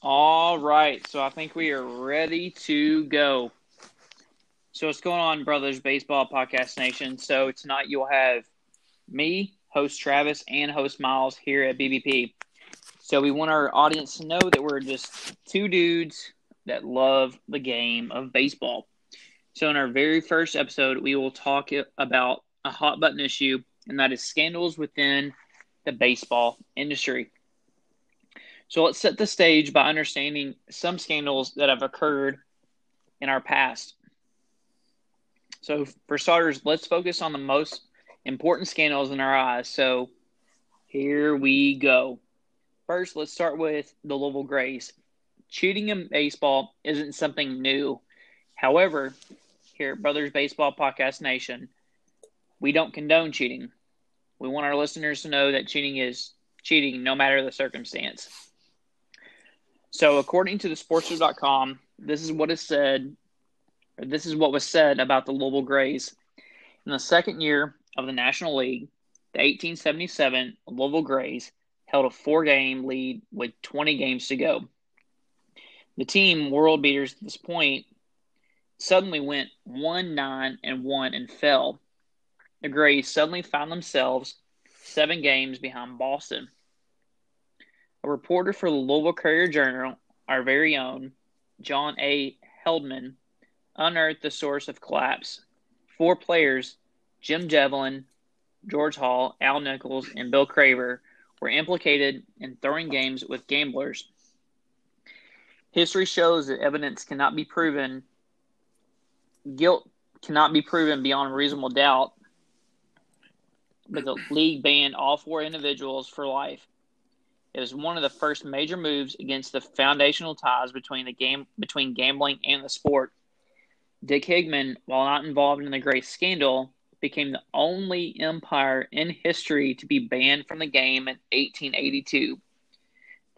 All right, so I think we are ready to go. So what's going on, Brothers Baseball Podcast Nation? So tonight you'll have me, host Travis, and host Miles here at BBP. So we want our audience to know that we're just two dudes that love the game of baseball. So in our very first episode, we will talk about a hot button issue, and that is scandals within the baseball industry. So let's set the stage by understanding some scandals that have occurred in our past. So, for starters, let's focus on the most important scandals in our eyes. So, here we go. First, let's start with the Louisville Grays. Cheating in baseball isn't something new. However, here at Brothers Baseball Podcast Nation, we don't condone cheating. We want our listeners to know that cheating is cheating no matter the circumstance. So, according to the sportster.com, this is what is said, this is what was said about the Louisville Grays. In the second year of the National League, the 1877 Louisville Grays held a four game lead with 20 games to go. The team, world beaters at this point, suddenly went 1 9 and 1 and fell. The Grays suddenly found themselves seven games behind Boston. Reporter for the Louisville Courier Journal, our very own John A. Haldeman, unearthed the source of collapse. Four players, Jim Devlin, George Hall, Al Nichols, and Bill Craver, were implicated in throwing games with gamblers. History shows that evidence cannot be proven, guilt cannot be proven beyond reasonable doubt, but the league banned all four individuals for life. It was one of the first major moves against the foundational ties between the game between gambling and the sport. Dick Higham, while not involved in the Gray scandal, became the only umpire in history to be banned from the game in 1882.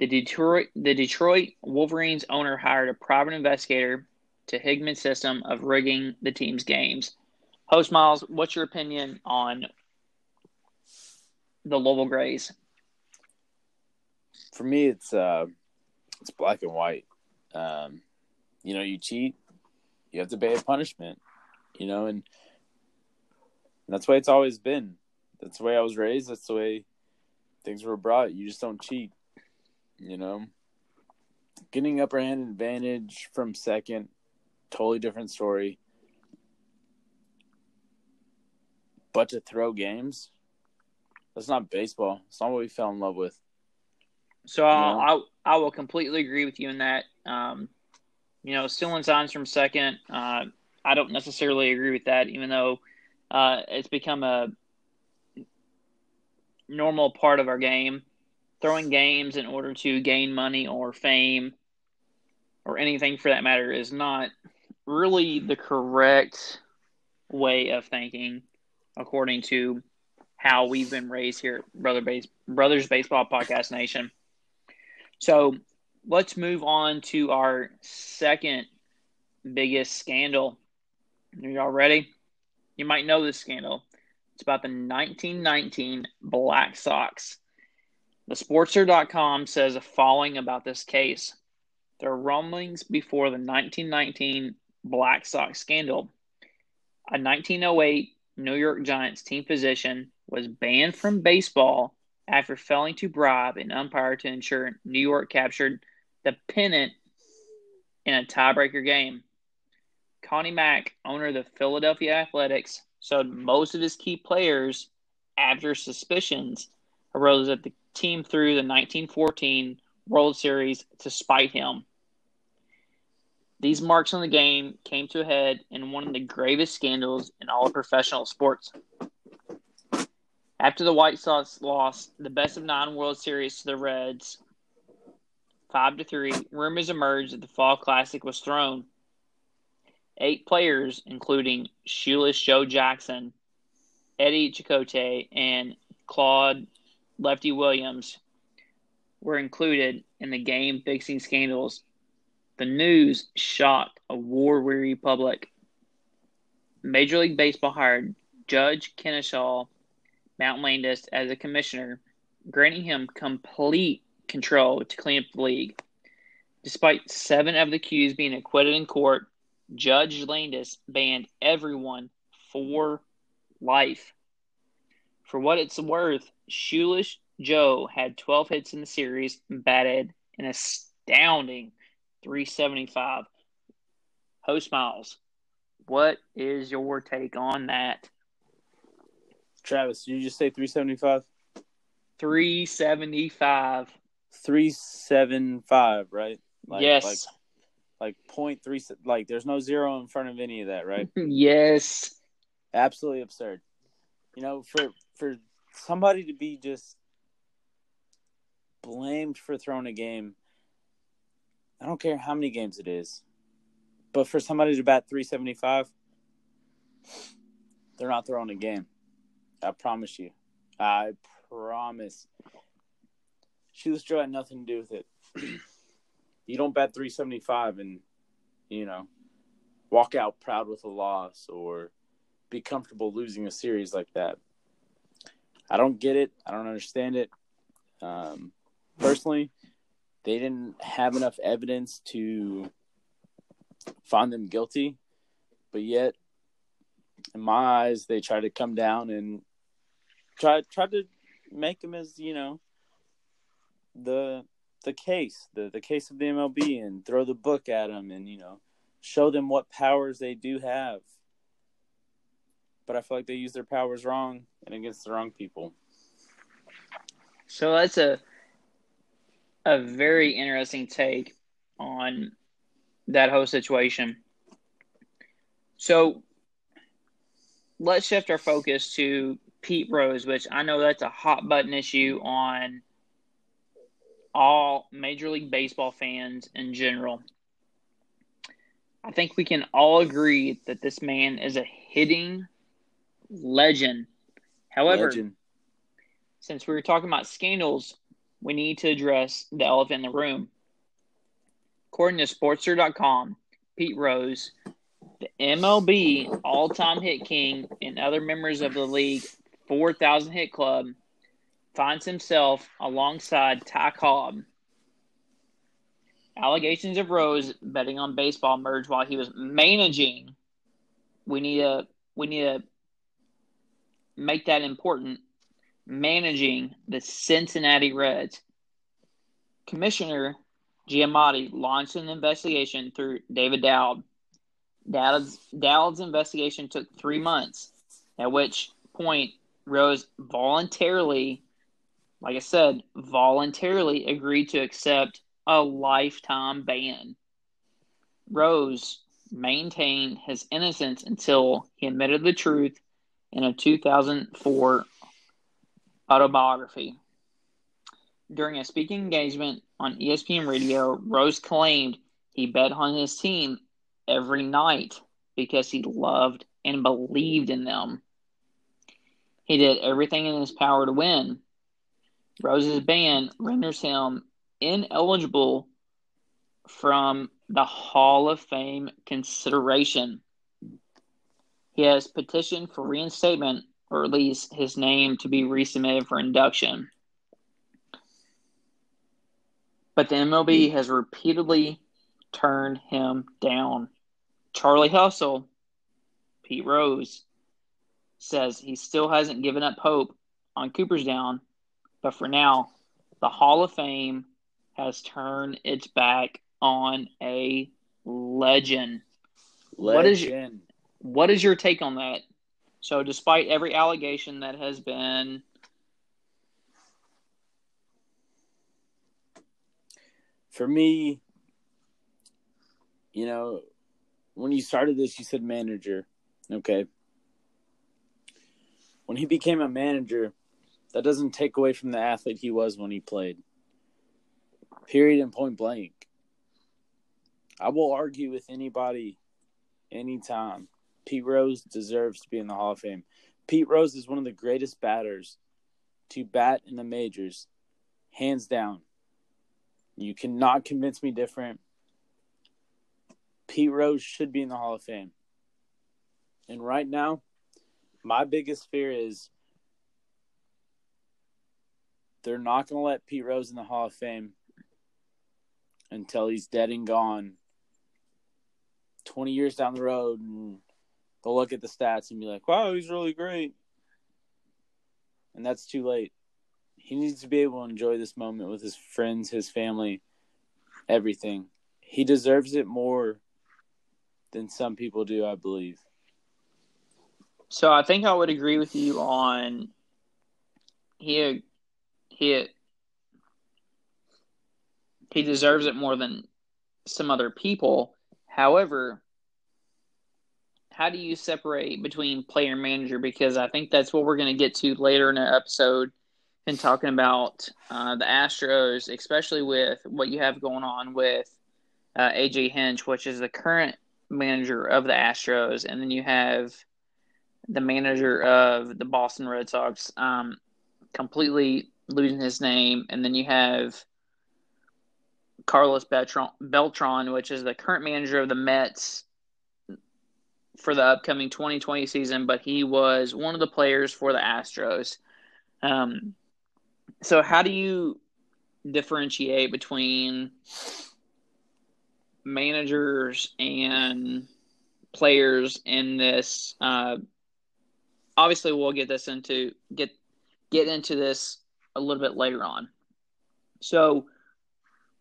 The Detroit, the Detroit Wolverines owner hired a private investigator to Higham's system of rigging the team's games. Host Miles, what's your opinion on the Louisville Grays? For me, it's uh, it's black and white. Um, you know, you cheat, you have to pay a punishment. You know, and that's the way it's always been. That's the way I was raised. That's the way things were brought. You just don't cheat. You know, getting upper hand advantage from second, totally different story. But to throw games, that's not baseball. It's not what we fell in love with. So I, I, I will completely agree with you in that. Um, you know, stealing signs from second, uh, I don't necessarily agree with that, even though uh, it's become a normal part of our game. Throwing games in order to gain money or fame or anything for that matter is not really the correct way of thinking, according to how we've been raised here at Brother Base, Brothers Baseball Podcast Nation. So let's move on to our second biggest scandal. Y'all ready? You might know this scandal. It's about the 1919 Black Sox. The Sportster.com says the following about this case. There are rumblings before the 1919 Black Sox scandal. A 1908 New York Giants team physician was banned from baseball after failing to bribe an umpire to ensure New York captured the pennant in a tiebreaker game. Connie Mack, owner of the Philadelphia Athletics, sold most of his key players after suspicions arose that the team threw the 1914 World Series to spite him. These marks on the game came to a head in one of the gravest scandals in all of professional sports. After the White Sox lost the best of nine World Series to the Reds, five to three, rumors emerged that the Fall Classic was thrown. Eight players, including shoeless Joe Jackson, Eddie Cicotte, and Claude Lefty Williams, were included in the game fixing scandals. The news shocked a war weary public. Major League Baseball hired Judge Kennesaw Mount Landis as a commissioner, granting him complete control to clean up the league. Despite seven of the accused being acquitted in court, Judge Landis banned everyone for life. For what it's worth, Shoeless Joe had 12 hits in the series and batted an astounding 375. Host Miles, what is your take on that? Travis, did you just say 375? 375. 375, right? Like, yes. Like, like point three, like there's no zero in front of any of that, right? yes. Absolutely absurd. You know, for for somebody to be just blamed for throwing a game, I don't care how many games it is, but for somebody to bat 375, they're not throwing a game. I promise you. I promise. Shoeless Joe had nothing to do with it. you don't bet 375 and, you know, walk out proud with a loss or be comfortable losing a series like that. I don't get it. I don't understand it. Um, personally, they didn't have enough evidence to find them guilty, but yet, in my eyes, they tried to come down and try try to make them as you know the the case, the the case of the MLB, and throw the book at them, and you know show them what powers they do have. But I feel like they use their powers wrong and against the wrong people. So that's a a very interesting take on that whole situation. So let's shift our focus to Pete Rose, which I know that's a hot button issue on all Major League Baseball fans in general. I think we can all agree that this man is a hitting legend. However, Legend. since we were talking about scandals, we need to address the elephant in the room. According to Sportster.com, Pete Rose, the MLB all time hit king, and other members of the league 4,000 hit club, finds himself alongside Ty Cobb. Allegations of Rose betting on baseball emerged while he was managing. We need to we need to make that important. Managing the Cincinnati Reds. Commissioner Giamatti launched an investigation through David Dowd. Dowd's, Dowd's investigation took three months, at which point Rose voluntarily, like I said, voluntarily agreed to accept a lifetime ban. Rose maintained his innocence until he admitted the truth in a 2004 autobiography. During a speaking engagement on ESPN Radio, Rose claimed he bet on his team every night because he loved and believed in them. He did everything in his power to win. Rose's ban renders him ineligible from the Hall of Fame consideration. He has petitioned for reinstatement or at least his name to be resubmitted for induction. But the MLB has repeatedly turned him down. Charlie Hustle, Pete Rose, says he still hasn't given up hope on Cooperstown, but for now, the Hall of Fame has turned its back on a legend. What is your- Legend. What is your take on that? So, despite every allegation that has been For me, you know, when you started this, you said manager. Okay. When he became a manager, that doesn't take away from the athlete he was when he played. Period and point blank. I will argue with anybody anytime. Pete Rose deserves to be in the Hall of Fame. Pete Rose is one of the greatest batters to bat in the majors, hands down. You cannot convince me different. Pete Rose should be in the Hall of Fame. And right now, my biggest fear is they're not going to let Pete Rose in the Hall of Fame until he's dead and gone 20 years down the road and they'll look at the stats and be like, wow, he's really great. And that's too late. He needs to be able to enjoy this moment with his friends, his family, everything. He deserves it more than some people do, I believe. So I think I would agree with you on he he he deserves it more than some other people. However, how do you separate between player and manager? Because I think that's what we're going to get to later in the episode and talking about uh, the Astros, especially with what you have going on with uh, AJ Hinch, which is the current manager of the Astros, and then you have the manager of the Boston Red Sox um, completely losing his name, and then you have Carlos Beltran, Beltran, which is the current manager of the Mets for the upcoming 2020 season, but he was one of the players for the Astros. Um, so, how do you differentiate between managers and players in this? Uh, obviously, we'll get this into get get into this a little bit later on. So,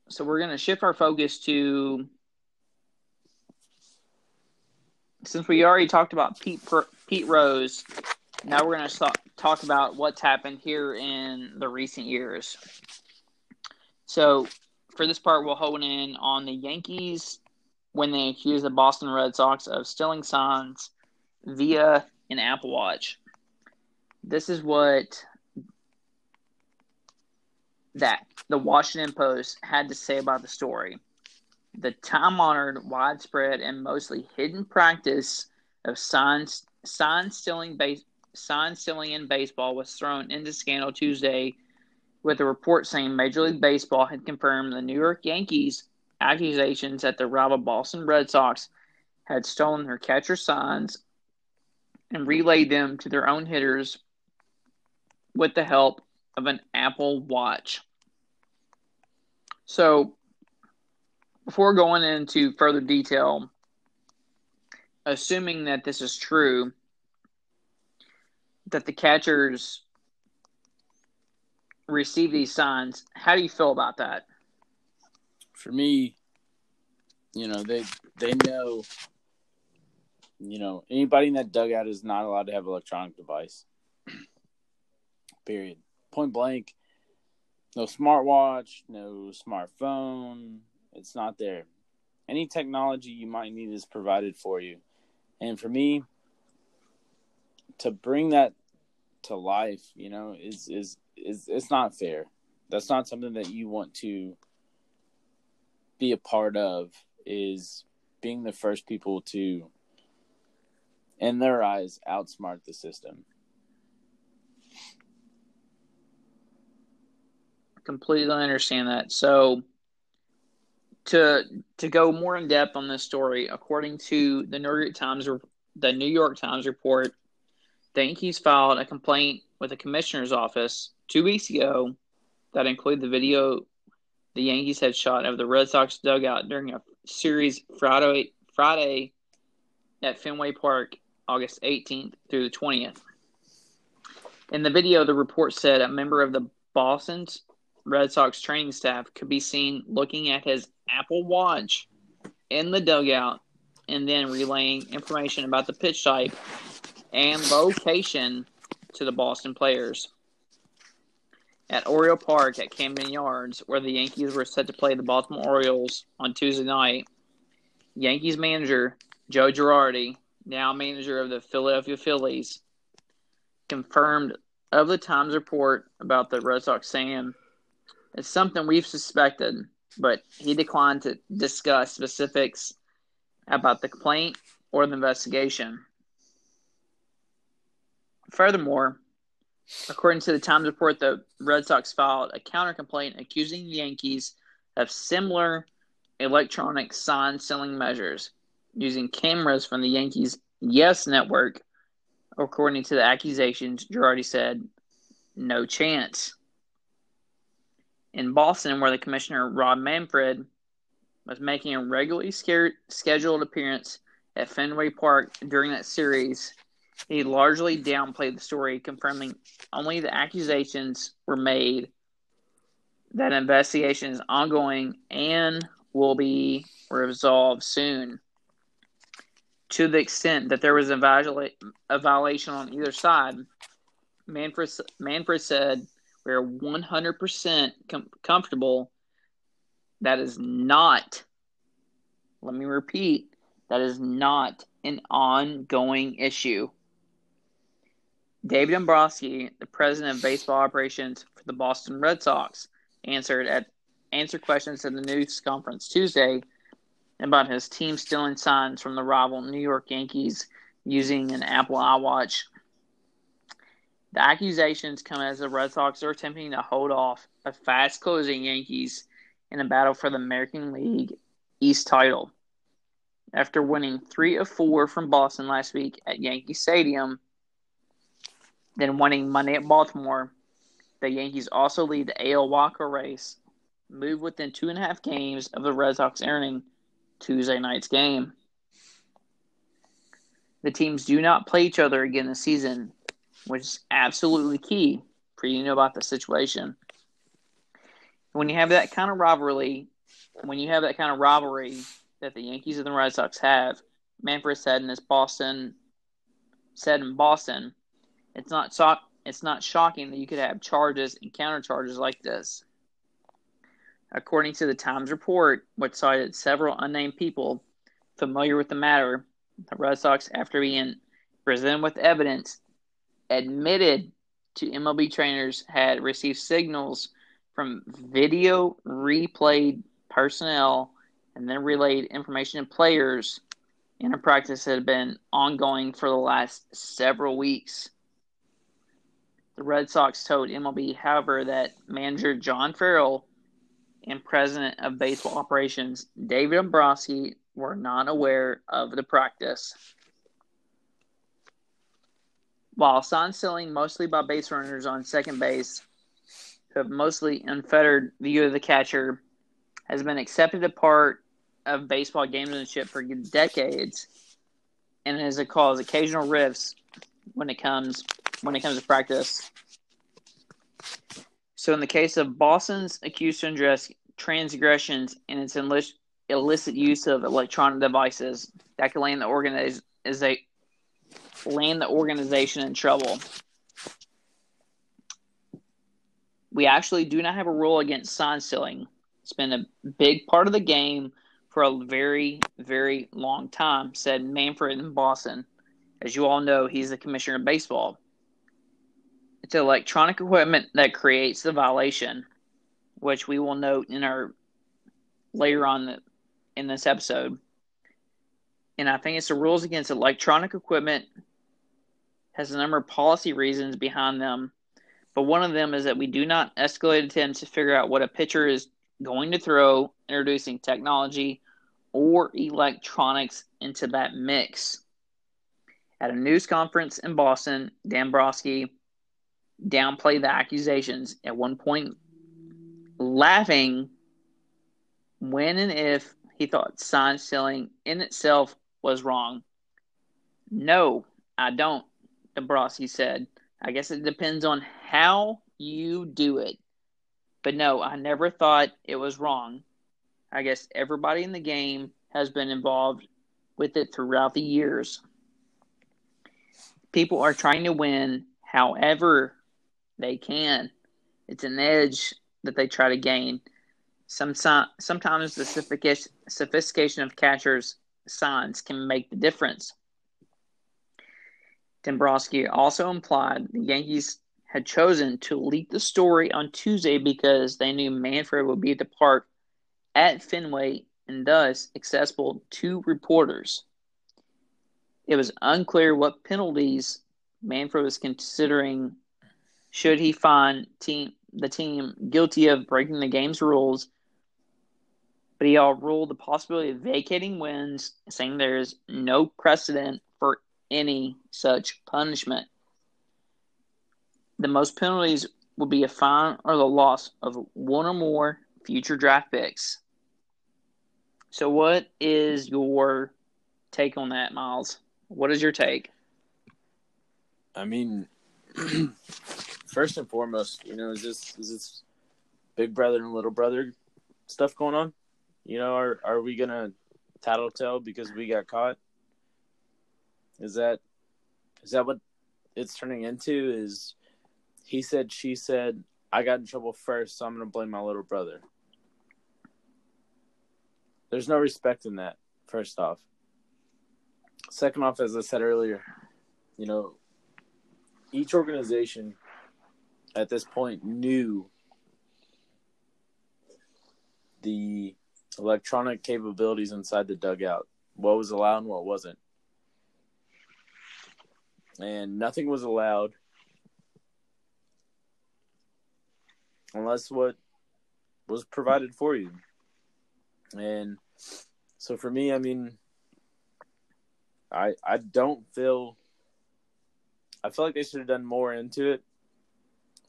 so we're going to shift our focus to since we already talked about Pete Pete Rose. Now we're going to talk about what's happened here in the recent years. So, for this part, we'll hone in on the Yankees when they accuse the Boston Red Sox of stealing signs via an Apple Watch. This is what that the Washington Post had to say about the story. The time honored, widespread, and mostly hidden practice of sign, stealing base, sign stealing in baseball was thrown into scandal Tuesday with a report saying Major League Baseball had confirmed the New York Yankees accusations that the rival Boston Red Sox had stolen their catcher signs and relay them to their own hitters with the help of an Apple Watch. So, before going into further detail, assuming that this is true, that the catchers receive these signs, how do you feel about that? For me, you know, they they know you know, anybody in that dugout is not allowed to have electronic device. Period. Point blank. No smartwatch, no smartphone. It's not there. Any technology you might need is provided for you. And for me, to bring that to life, you know, is is is it's not fair. That's not something that you want to be a part of is being the first people to in their eyes outsmart the system. completely understand that. So to to go more in depth on this story, according to the New York Times the New York Times report, the Yankees filed a complaint with the commissioner's office two weeks ago that included the video the Yankees had shot of the Red Sox dugout during a series Friday Friday at Fenway Park, August 18th through the 20th. In the video, the report said a member of the Boston Red Sox training staff could be seen looking at his Apple Watch in the dugout and then relaying information about the pitch type and location to the Boston players. At Oriole Park at Camden Yards, where the Yankees were set to play the Baltimore Orioles on Tuesday night, Yankees manager Joe Girardi, now manager of the Philadelphia Phillies, confirmed of the Times report about the Red Sox saying it's something we've suspected, but he declined to discuss specifics about the complaint or the investigation. Furthermore, according to the Times report, the Red Sox filed a counter complaint accusing the Yankees of similar electronic sign stealing measures using cameras from the Yankees' Yes Network. According to the accusations, Girardi said, no chance in Boston, where the commissioner Rob Manfred was making a regularly scared, scheduled appearance at Fenway Park during that series, he largely downplayed the story, confirming only the accusations were made that investigation is ongoing and will be resolved soon. To the extent that there was a, viola- a violation on either side, Manfred, Manfred said, We're 100% com- comfortable. That is not, let me repeat, that is not an ongoing issue. David Dombrowski, the president of baseball operations for the Boston Red Sox, answered at answered questions at the news conference Tuesday about his team stealing signs from the rival New York Yankees using an Apple iWatch. The accusations come as the Red Sox are attempting to hold off a fast closing Yankees in a battle for the American League East title. After winning three of four from Boston last week at Yankee Stadium, then winning Monday at Baltimore, the Yankees also lead the AL wild card race, move within two and a half games of the Red Sox earning Tuesday night's game. The teams do not play each other again this season, which is absolutely key for you to know about the situation. When you have that kind of rivalry, when you have that kind of rivalry that the Yankees and the Red Sox have, Manfred said in this Boston said in Boston, it's not shock, it's not shocking that you could have charges and counter charges like this. According to the Times report, which cited several unnamed people familiar with the matter, the Red Sox, after being presented with evidence, admitted to MLB trainers had received signals from video replayed personnel and then relayed information to players in a practice that had been ongoing for the last several weeks. The Red Sox told MLB, however, that manager John Farrell and president of baseball operations David Dombrowski were not aware of the practice. While sign stealing mostly by base runners on second base, who have mostly unfettered view of the catcher, has been accepted a part of baseball gamesmanship for decades, and has caused occasional rifts when it comes when it comes to practice. So, in the case of Boston's accused transgressions and its illicit use of electronic devices, that could land the organiz- is a land the organization in trouble. We actually do not have a rule against sign stealing. It's been a big part of the game for a very, very long time, said Manfred in Boston. As you all know, he's the commissioner of baseball. It's electronic equipment that creates the violation, which we will note in our later on the, in this episode. And I think it's the rules against electronic equipment has a number of policy reasons behind them. But one of them is that we do not escalate attempts to figure out what a pitcher is going to throw, introducing technology or electronics into that mix. At a news conference in Boston, Dan Dombrowski downplay the accusations at one point, laughing when and if he thought sign stealing in itself was wrong. No, I don't, Dombrowski said. I guess it depends on how you do it. But no, I never thought it was wrong. I guess everybody in the game has been involved with it throughout the years. People are trying to win however they can. It's an edge that they try to gain. Some, sometimes the sophistication of catchers' signs can make the difference. Dombrowski also implied the Yankees had chosen to leak the story on Tuesday because they knew Manfred would be at the park at Fenway and thus accessible to reporters. It was unclear what penalties Manfred was considering should he find team the team guilty of breaking the game's rules. But he all ruled the possibility of vacating wins, saying there is no precedent for any such punishment. The most penalties would be a fine or the loss of one or more future draft picks. So, what is your take on that, Miles? What is your take? I mean, first and foremost, you know, is this is this big brother and little brother stuff going on? You know, are are we gonna tattletale because we got caught? Is that is that what it's turning into? Is he said, she said, I got in trouble first, so I'm gonna blame my little brother. There's no respect in that. First off. Second off, as I said earlier, you know, each organization at this point knew the electronic capabilities inside the dugout, what was allowed and what wasn't. And nothing was allowed unless what was provided for you. And so for me, I mean, I I don't feel I feel like they should have done more into it,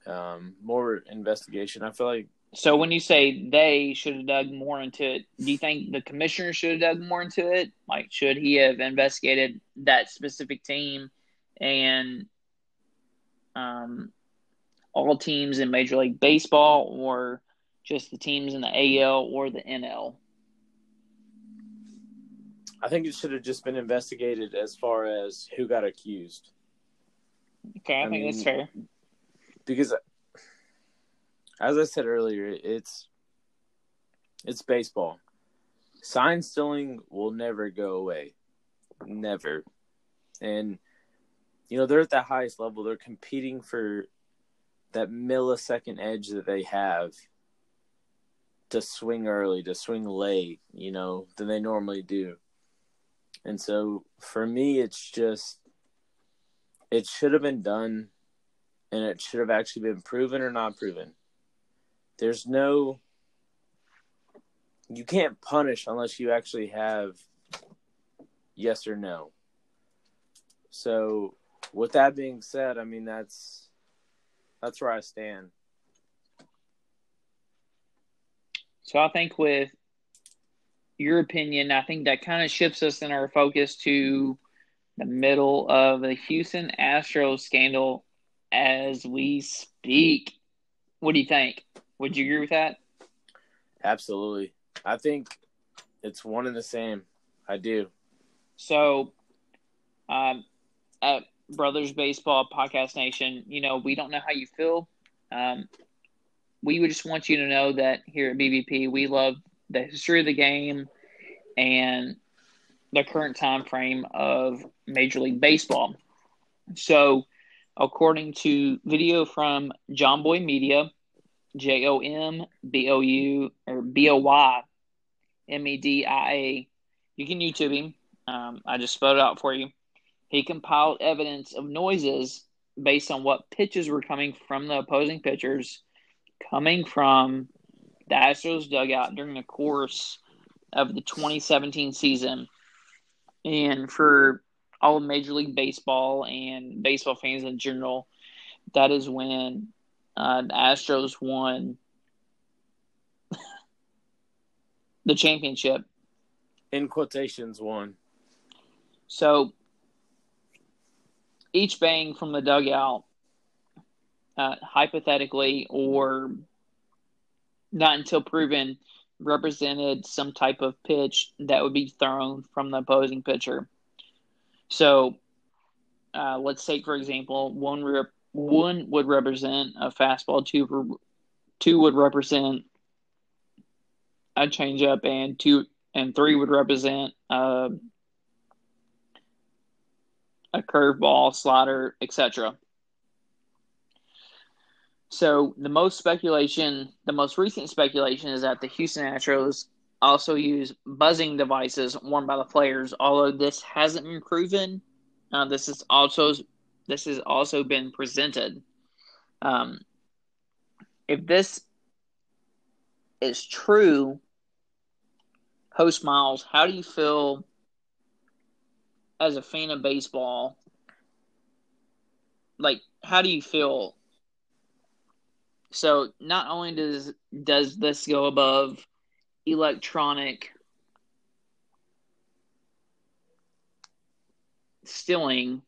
um, more investigation. I feel like. So when you say they should have dug more into it, do you think the commissioner should have dug more into it? Like, should he have investigated that specific team and um, all teams in Major League Baseball, or just the teams in the AL or the NL? I think it should have just been investigated as far as who got accused. Okay, I, I think mean, that's fair. Because, as I said earlier, it's it's baseball. Sign stealing will never go away, never. And you know they're at the highest level. They're competing for that millisecond edge that they have to swing early, to swing late, you know, than they normally do. And so for me, it's just, it should have been done and it should have actually been proven or not proven. There's no, you can't punish unless you actually have yes or no. So, with that being said, I mean, that's, that's where I stand. So I think with your opinion, I think that kind of shifts us in our focus to the middle of the Houston Astros scandal as we speak. What do you think? Would you agree with that? Absolutely. I think it's one and the same. I do. So, um, at Brothers Baseball Podcast Nation, you know, we don't know how you feel. Um, we would just want you to know that here at BBP, we love the history of the game and the current time frame of Major League Baseball. So, according to video from Jomboy Media, J O M B O U or B O Y M E D I A, you can YouTube him. Um, I just spelled it out for you. He compiled evidence of noises based on what pitches were coming from the opposing pitchers, coming from the Astros dugout during the course of the 2017 season. And for all of Major League Baseball and baseball fans in general, that is when uh, the Astros won the championship. In quotations, won. So each bang from the dugout, uh, hypothetically or not until proven represented some type of pitch that would be thrown from the opposing pitcher. So, uh, let's say, for example, one rep, one would represent a fastball, two two would represent a changeup, and two and three would represent uh, a curveball, slider, etc. So the most speculation, the most recent speculation is that the Houston Astros also use buzzing devices worn by the players. Although this hasn't been proven, uh, this is also this has also been presented. Um, if this is true, host Miles, how do you feel as a fan of baseball? Like, how do you feel so not only does does this go above electronic stilling,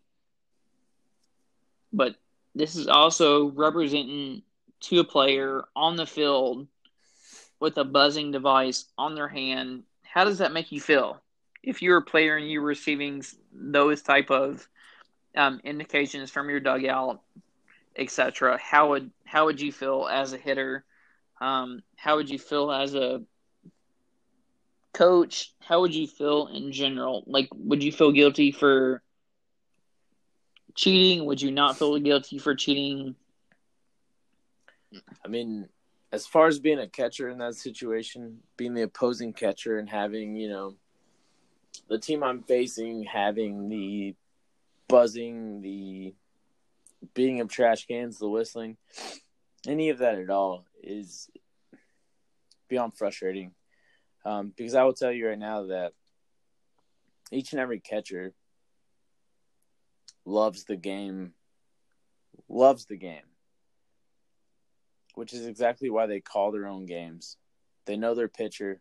but this is also representing to a player on the field with a buzzing device on their hand. How does that make you feel? If you're a player and you're receiving those type of um, indications from your dugout, etc., how would how would you feel as a hitter? Um, how would you feel as a coach? How would you feel in general? Like, would you feel guilty for cheating? Would you not feel guilty for cheating? I mean, as far as being a catcher in that situation, being the opposing catcher and having, you know, the team I'm facing having the buzzing, the beating of trash cans, the whistling, any of that at all is beyond frustrating. Um, because I will tell you right now that each and every catcher loves the game, loves the game, which is exactly why they call their own games. They know their pitcher,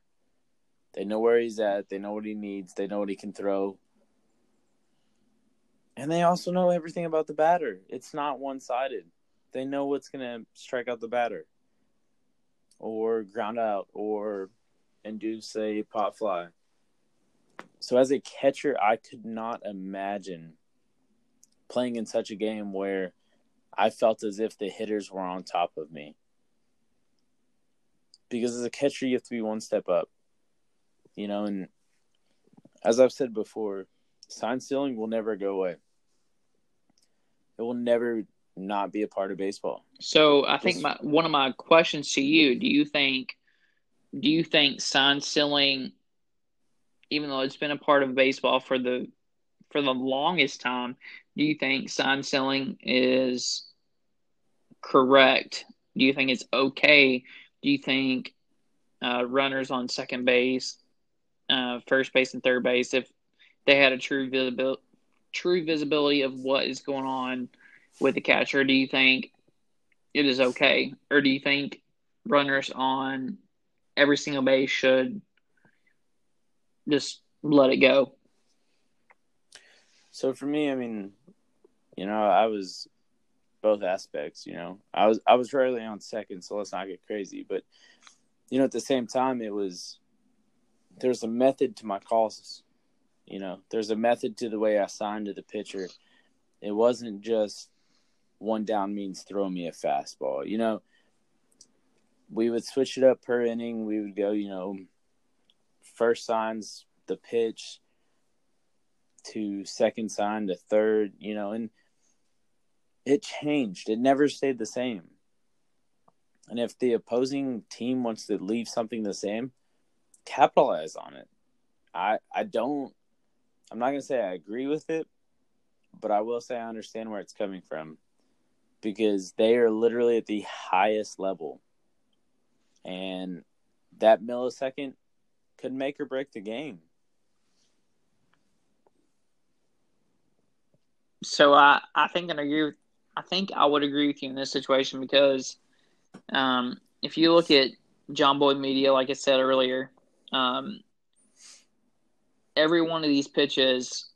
they know where he's at, they know what he needs, they know what he can throw. And they also know everything about the batter. It's not one sided. They know what's going to strike out the batter or ground out or induce say pop fly. So as a catcher, I could not imagine playing in such a game where I felt as if the hitters were on top of me. Because as a catcher, you have to be one step up. You know, and as I've said before, sign stealing will never go away. It will never not be a part of baseball. So I think my one of my questions to you: Do you think, do you think sign stealing, even though it's been a part of baseball for the for the longest time, do you think sign selling is correct? Do you think it's okay? Do you think uh, runners on second base, uh, first base, and third base, if they had a true visibility, true visibility of what is going on with the catcher, do you think it is okay, or do you think runners on every single base should just let it go? So for me, I mean, you know, I was both aspects. You know, I was I was rarely on second, so let's not get crazy. But you know, at the same time, it was there's a method to my calls. You know, there's a method to the way I signed to the pitcher. It wasn't just one down means throw me a fastball. You know, we would switch it up per inning. We would go, you know, first signs the pitch to second sign to third, you know, and it changed. It never stayed the same. And if the opposing team wants to leave something the same, capitalize on it. I I don't I'm not going to say I agree with it, but I will say I understand where it's coming from because they are literally at the highest level. And that millisecond could make or break the game. So I, I think I agree with, I think I would agree with you in this situation because um, if you look at Jomboy Media, like I said earlier, um, every one of these pitches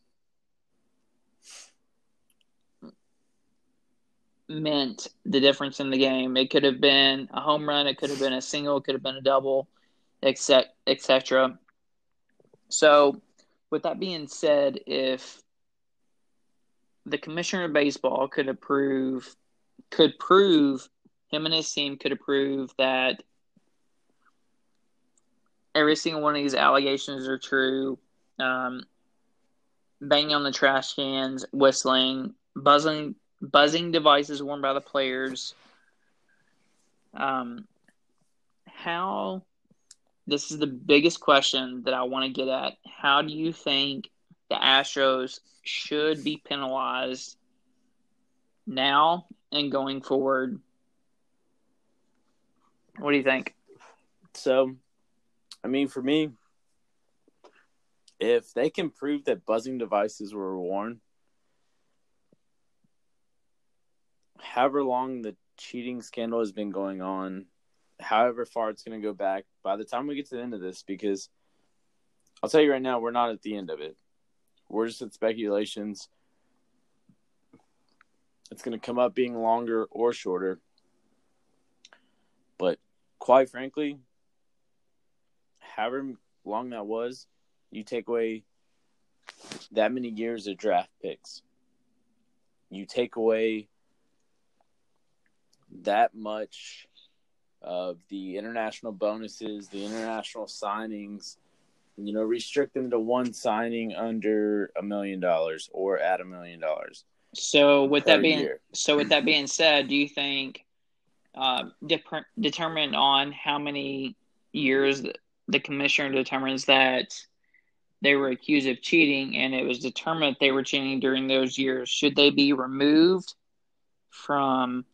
meant the difference in the game. It could have been a home run, it could have been a single, it could have been a double, etc. Etc. So, with that being said, if the commissioner of baseball could approve, could prove him and his team could approve that every single one of these allegations are true. Um, banging on the trash cans, whistling, buzzing buzzing devices worn by the players. Um, how this is the biggest question that I want to get at. How do you think the Astros should be penalized now and going forward? What do you think? So, I mean, for me, if they can prove that buzzing devices were worn, however long the cheating scandal has been going on, however far it's going to go back, by the time we get to the end of this, because I'll tell you right now, we're not at the end of it. we're just at speculations. It's going to come up being longer or shorter. But quite frankly, however long that was, you take away that many years of draft picks. You take away that much of the international bonuses, the international signings, you know, restrict them to one signing under a million dollars or at a million dollars. So with that being year. so with that being said, do you think uh, de- determined on how many years the commissioner determines that they were accused of cheating and it was determined they were cheating during those years, should they be removed from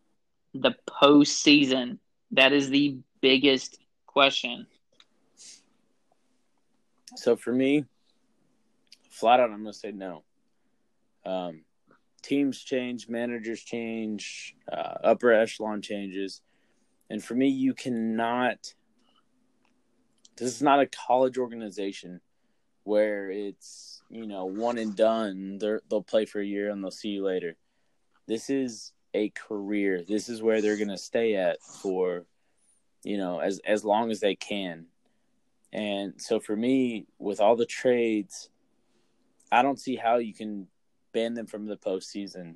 the postseason? That is the biggest question. So for me, flat out, I'm going to say no. Um, teams change, managers change, uh, upper echelon changes. And for me, you cannot. This is not a college organization where it's you know one and done. They're, they'll play for a year and they'll see you later. This is a career. This is where they're going to stay at for you know as as long as they can. And so for me, with all the trades, I don't see how you can ban them from the postseason.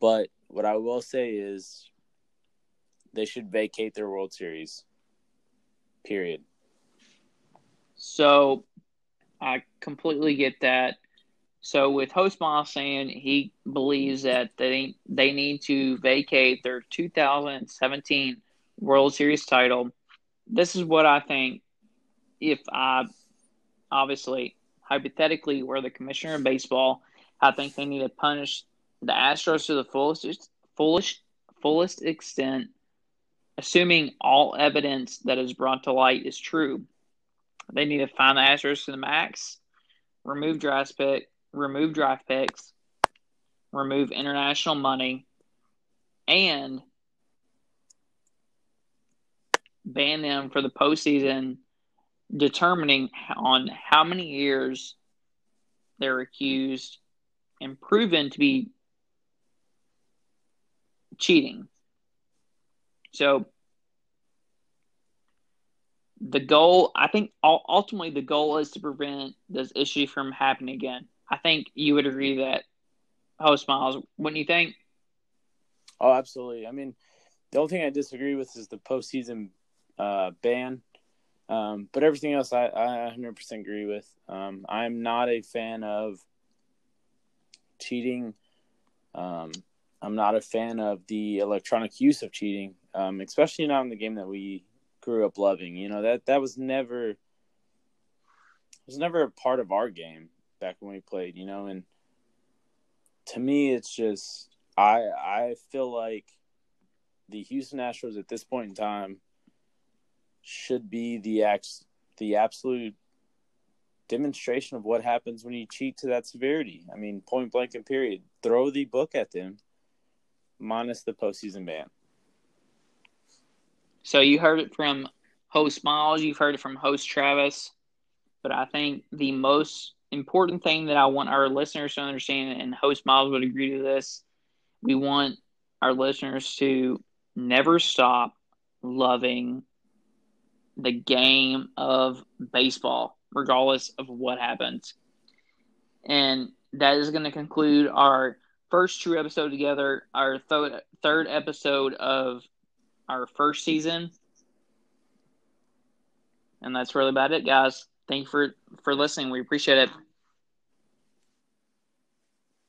But what I will say is they should vacate their World Series. Period. So I completely get that. So with Host Miles saying he believes that they they need to vacate their 2017 World Series title, this is what I think. If I obviously hypothetically were the commissioner of baseball I think they need to punish the Astros to the fullest, fullest, fullest extent, assuming all evidence that is brought to light is true. They need to find the Astros to the max, remove draft pick, remove draft picks, remove international money, and ban them for the postseason, determining on how many years they're accused and proven to be cheating. So the goal, I think, ultimately the goal is to prevent this issue from happening again. I think you would agree that, host Miles, wouldn't you think? Oh, absolutely. I mean, the only thing I disagree with is the postseason uh, ban. Um, but everything else, I, I 100% agree with. Um, I'm not a fan of cheating. Um, I'm not a fan of the electronic use of cheating, um, especially not in the game that we grew up loving. You know that that was never was never a part of our game back when we played. You know, and to me, it's just I I feel like the Houston Astros at this point in time should be the ex, the absolute demonstration of what happens when you cheat to that severity. I mean, point blank and period. Throw the book at them, minus the postseason ban. So you heard it from host Miles, you've heard it from host Travis, but I think the most important thing that I want our listeners to understand, and host Miles would agree to this, we want our listeners to never stop loving the game of baseball regardless of what happens. And that is going to conclude our first true episode together, our th- third episode of our first season. And that's really about it, guys. Thank you for, for listening. We appreciate it.